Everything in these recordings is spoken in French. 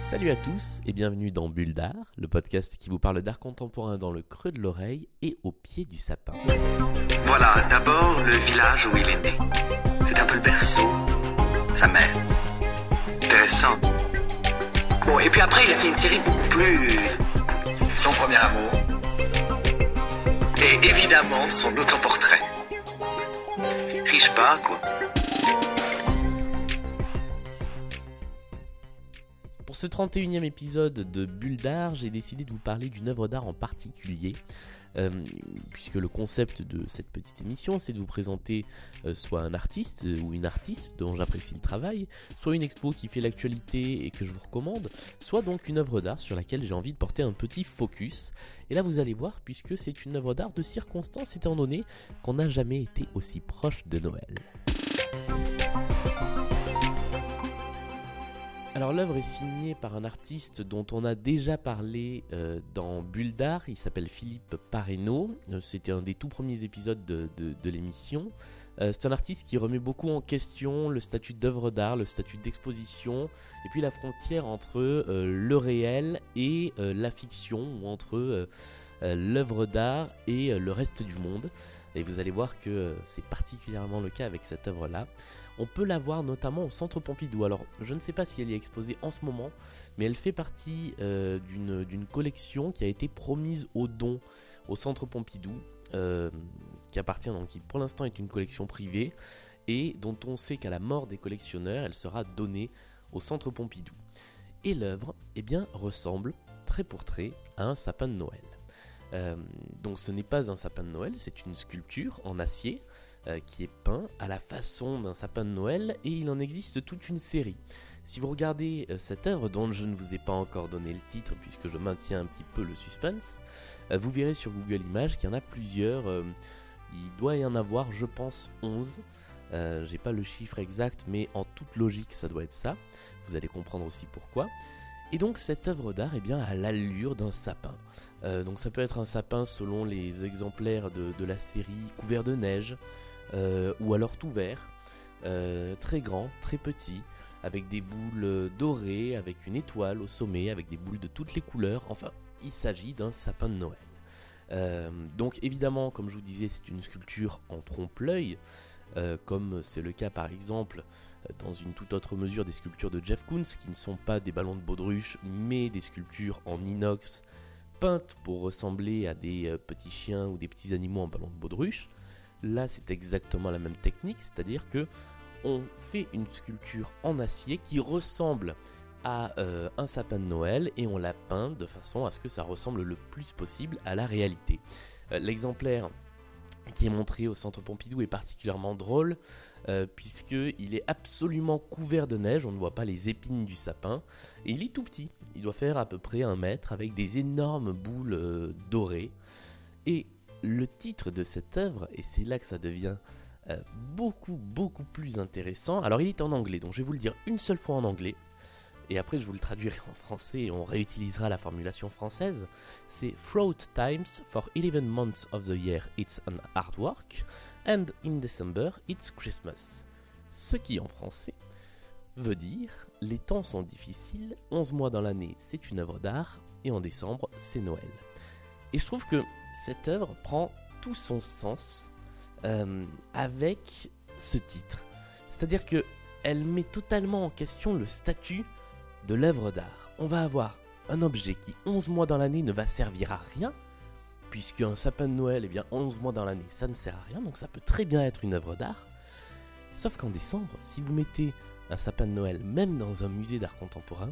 Salut à tous et bienvenue dans Bulle d'art, le podcast qui vous parle d'art contemporain dans le creux de l'oreille et au pied du sapin. Voilà, d'abord le village où il est né. C'est un peu le berceau, sa mère. Intéressant. Bon, et puis après, il a fait une série beaucoup plus. Son premier amour. Et évidemment, son autoportrait. Triche pas, quoi. Pour ce 31e épisode de Bulle d'art, j'ai décidé de vous parler d'une œuvre d'art en particulier. euh, puisque le concept de cette petite émission, c'est de vous présenter euh, soit un artiste euh, ou une artiste dont j'apprécie le travail, soit une expo qui fait l'actualité et que je vous recommande, soit donc une œuvre d'art sur laquelle j'ai envie de porter un petit focus. Et là, vous allez voir, puisque c'est une œuvre d'art de circonstance, étant donné qu'on n'a jamais été aussi proche de Noël. Alors l'œuvre est signée par un artiste dont on a déjà parlé euh, dans Bulle d'art, il s'appelle Philippe Pareno, Euh, c'était un des tout premiers épisodes de, l'émission. Euh, c'est un artiste qui remet beaucoup en question le statut d'œuvre d'art, le statut d'exposition, et puis la frontière entre le réel et la fiction, ou entre l'œuvre d'art et le reste du monde. Et vous allez voir que euh, c'est particulièrement le cas avec cette œuvre-là. On peut la voir notamment au Centre Pompidou. Alors, je ne sais pas si elle est exposée en ce moment, mais elle fait partie euh, d'une d'une collection qui a été promise au don au Centre Pompidou, euh, qui appartient donc, qui pour l'instant est une collection privée, et dont on sait qu'à la mort des collectionneurs, elle sera donnée au Centre Pompidou. Et l'œuvre, eh bien, ressemble trait pour trait à un sapin de Noël. Euh, donc ce n'est pas un sapin de Noël, c'est une sculpture en acier euh, qui est peint à la façon d'un sapin de Noël et il en existe toute une série. Si vous regardez euh, cette œuvre dont je ne vous ai pas encore donné le titre puisque je maintiens un petit peu le suspense, vous verrez sur Google Images qu'il y en a plusieurs. il doit y en avoir, je pense, 11. Euh, J'ai pas le chiffre exact, mais en toute logique, ça doit être ça. Vous allez comprendre aussi pourquoi. Et donc cette œuvre d'art, eh bien, a l'allure d'un sapin. Euh, donc ça peut être un sapin selon les exemplaires de, la série couvert de neige, euh, ou alors tout vert, euh, très grand, très petit, avec des boules dorées, avec une étoile au sommet, avec des boules de toutes les couleurs. Enfin, il s'agit d'un sapin de Noël. Donc évidemment, comme je vous disais, c'est une sculpture en trompe-l'œil, comme c'est le cas par exemple dans une toute autre mesure des sculptures de Jeff Koons, qui ne sont pas des ballons de baudruche, mais des sculptures en inox peintes pour ressembler à des euh, petits chiens ou des petits animaux en ballon de baudruche. Là, c'est exactement la même technique, c'est-à-dire que on fait une sculpture en acier qui ressemble à euh, un sapin de Noël et on la peint de façon à ce que ça ressemble le plus possible à la réalité. Euh, L'exemplaire qui est montré au centre Pompidou est particulièrement drôle euh, puisqu'il est absolument couvert de neige, on ne voit pas les épines du sapin et il est tout petit. Il doit faire à peu près un mètre avec des énormes boules euh, dorées. Et le titre de cette œuvre, et c'est là que ça devient euh, beaucoup beaucoup plus intéressant. Alors il est en anglais, donc je vais vous le dire une seule fois en anglais, et après je vous le traduirai en français et on réutilisera la formulation française. C'est Throughout times for 11 months of the year it's an artwork, and in December it's Christmas. Ce qui en français veut dire les temps sont difficiles, 11 mois dans l'année c'est une œuvre d'art, et en décembre c'est Noël. Et je trouve que cette œuvre prend tout son sens euh, avec ce titre. C'est-à-dire que elle met totalement en question le statut de l'œuvre d'art. On va avoir un objet qui 11 mois dans l'année ne va servir à rien, puisque un sapin de Noël, eh bien 11 mois dans l'année, ça ne sert à rien, donc ça peut très bien être une œuvre d'art. Sauf qu'en décembre, si vous mettez un sapin de Noël même dans un musée d'art contemporain,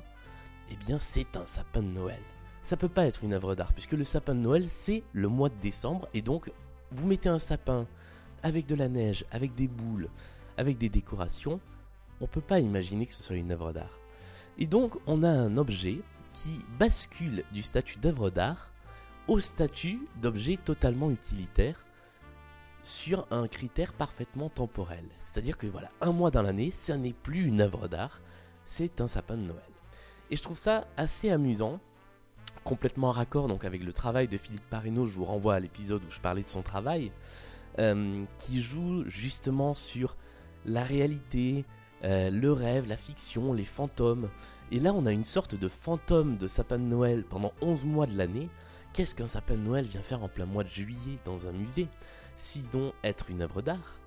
eh bien c'est un sapin de Noël. Ça peut pas être une œuvre d'art, puisque le sapin de Noël c'est le mois de décembre, et donc vous mettez un sapin avec de la neige, avec des boules, avec des décorations, on peut pas imaginer que ce soit une œuvre d'art. Et donc on a un objet qui bascule du statut d'œuvre d'art au statut d'objet totalement utilitaire sur un critère parfaitement temporel. C'est-à-dire que voilà, un mois dans l'année, ce n'est plus une œuvre d'art, c'est un sapin de Noël. Et je trouve ça assez amusant, complètement raccord donc avec le travail de Philippe Parino, je vous renvoie à l'épisode où je parlais de son travail, euh, qui joue justement sur la réalité, euh, le rêve, la fiction, les fantômes. Et là, on a une sorte de fantôme de sapin de Noël pendant 11 mois de l'année. Qu'est-ce qu'un sapin de Noël vient faire en plein mois de juillet dans un musée? Sinon être une œuvre d'art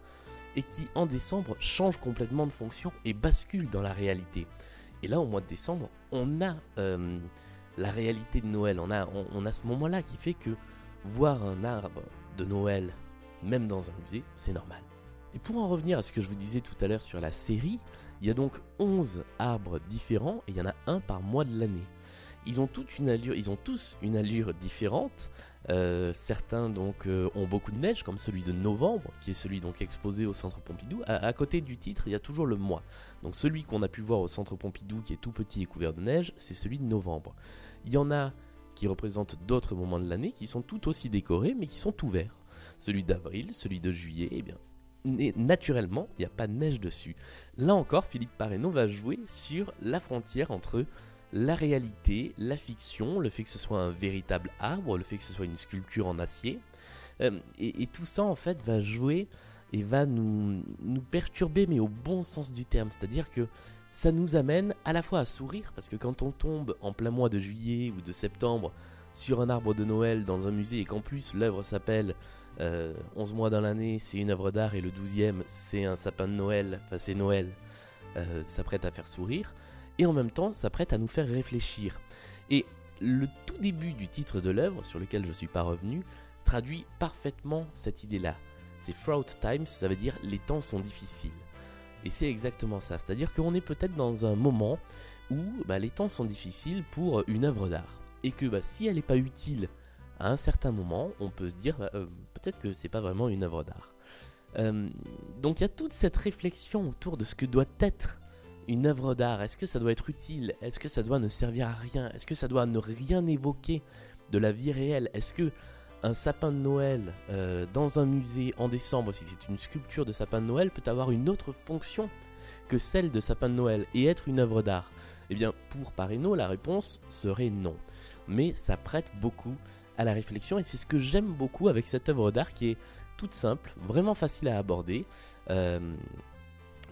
et qui en décembre change complètement de fonction et bascule dans la réalité. Et là, au mois de décembre, on a euh, la réalité de Noël. On a, on, a ce moment-là qui fait que voir un arbre de Noël, même dans un musée, c'est normal. Et pour en revenir à ce que je vous disais tout à l'heure sur la série, il y a donc 11 arbres différents et il y en a un par mois de l'année. Ils ont une ils ont tous une allure différente. Euh, certains donc euh, ont beaucoup de neige, comme celui de novembre, qui est celui donc exposé au Centre Pompidou. À, côté du titre, il y a toujours le mois. Donc celui qu'on a pu voir au Centre Pompidou, qui est tout petit et couvert de neige, c'est celui de novembre. Il y en a qui représentent d'autres moments de l'année, qui sont tout aussi décorés, mais qui sont ouverts. Celui d'avril, celui de juillet, eh bien, naturellement, il n'y a pas de neige dessus. Là encore, Philippe Pareno va jouer sur la frontière entre la réalité, la fiction, le fait que ce soit un véritable arbre, le fait que ce soit une sculpture en acier. Euh, et, tout ça, en fait, va jouer et va nous, nous perturber, mais au bon sens du terme. C'est-à-dire que ça nous amène à la fois à sourire, parce que quand on tombe en plein mois de juillet ou de septembre sur un arbre de Noël dans un musée et qu'en plus l'œuvre s'appelle 11 euh, mois dans l'année, c'est une œuvre d'art et le 12e, c'est un sapin de Noël, enfin c'est Noël, euh, ça prête à faire sourire et en même temps ça prête à nous faire réfléchir. Et le tout début du titre de l'œuvre, sur lequel je ne suis pas revenu, traduit parfaitement cette idée-là. C'est Fraud Times, ça veut dire les temps sont difficiles. Et c'est exactement ça, c'est-à-dire qu'on est peut-être dans un moment où bah, les temps sont difficiles pour une œuvre d'art. Et que bah, si elle n'est pas utile à un certain moment, on peut se dire bah, euh, peut-être que c'est pas vraiment une œuvre d'art. Euh, donc il y a toute cette réflexion autour de ce que doit être une œuvre d'art. Est-ce que ça doit être utile? Est-ce que ça doit ne servir à rien? Est-ce que ça doit ne rien évoquer de la vie réelle? Est-ce que un sapin de Noël euh, dans un musée en décembre, si c'est une sculpture de sapin de Noël, peut avoir une autre fonction que celle de sapin de Noël et être une œuvre d'art? Eh bien, pour Pareno, la réponse serait non. Mais ça prête beaucoup à la réflexion et c'est ce que j'aime beaucoup avec cette œuvre d'art qui est toute simple, vraiment facile à aborder. Euh,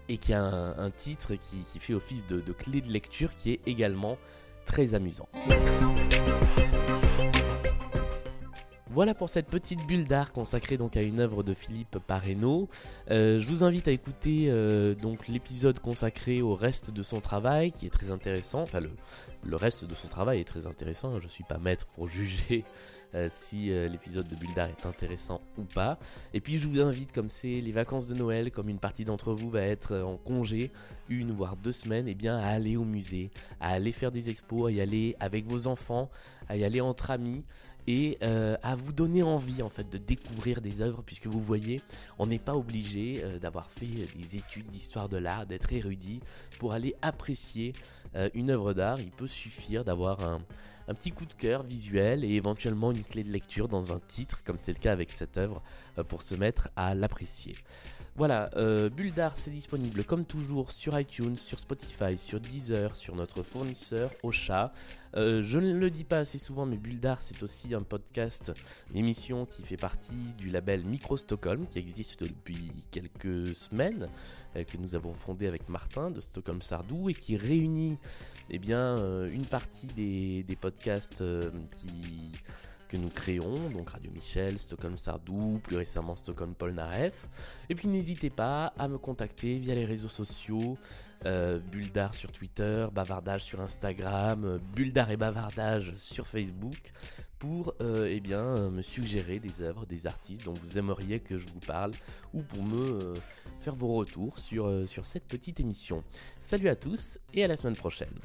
et qui a un, titre qui, fait office de, de clé de lecture qui est également très amusant. Voilà pour cette petite bulle d'art consacrée donc à une œuvre de Philippe Pareno. Euh, je vous invite à écouter euh, donc l'épisode consacré au reste de son travail qui est très intéressant. Enfin le, reste de son travail est très intéressant. Je suis pas maître pour juger euh, si l'épisode de bulle d'art est intéressant ou pas. Et puis je vous invite comme c'est les vacances de Noël, comme une partie d'entre vous va être en congé, une voire deux semaines, et eh bien à aller au musée, à aller faire des expos, à y aller avec vos enfants, à y aller entre amis et euh, à vous donner envie en fait de découvrir des œuvres puisque vous voyez on n'est pas obligé euh, d'avoir fait des études d'histoire de l'art d'être érudit pour aller apprécier euh, une œuvre d'art il peut suffire d'avoir un, petit coup de cœur visuel et éventuellement une clé de lecture dans un titre comme c'est le cas avec cette œuvre pour se mettre à l'apprécier voilà, euh, Bulldar, c'est disponible comme toujours sur iTunes, sur Spotify, sur Deezer, sur notre fournisseur Ocha. Euh, je ne le dis pas assez souvent, mais Bulldar, c'est aussi un podcast, une émission qui fait partie du label Micro Stockholm, qui existe depuis quelques semaines, euh, que nous avons fondé avec Martin de Stockholm Sardou, et qui réunit eh bien, euh, une partie des, des podcasts qui que nous créons, donc Radio Michel, Stockholm Sardou, plus récemment Stockholm Polnareff. Et puis n'hésitez pas à me contacter via les réseaux sociaux, euh, sur Twitter, Bavardage sur Instagram, euh, Bulldar et Bavardage sur Facebook, pour euh, eh bien, me suggérer des œuvres, des artistes dont vous aimeriez que je vous parle, ou pour me faire vos retours sur, sur cette petite émission. Salut à tous et à la semaine prochaine.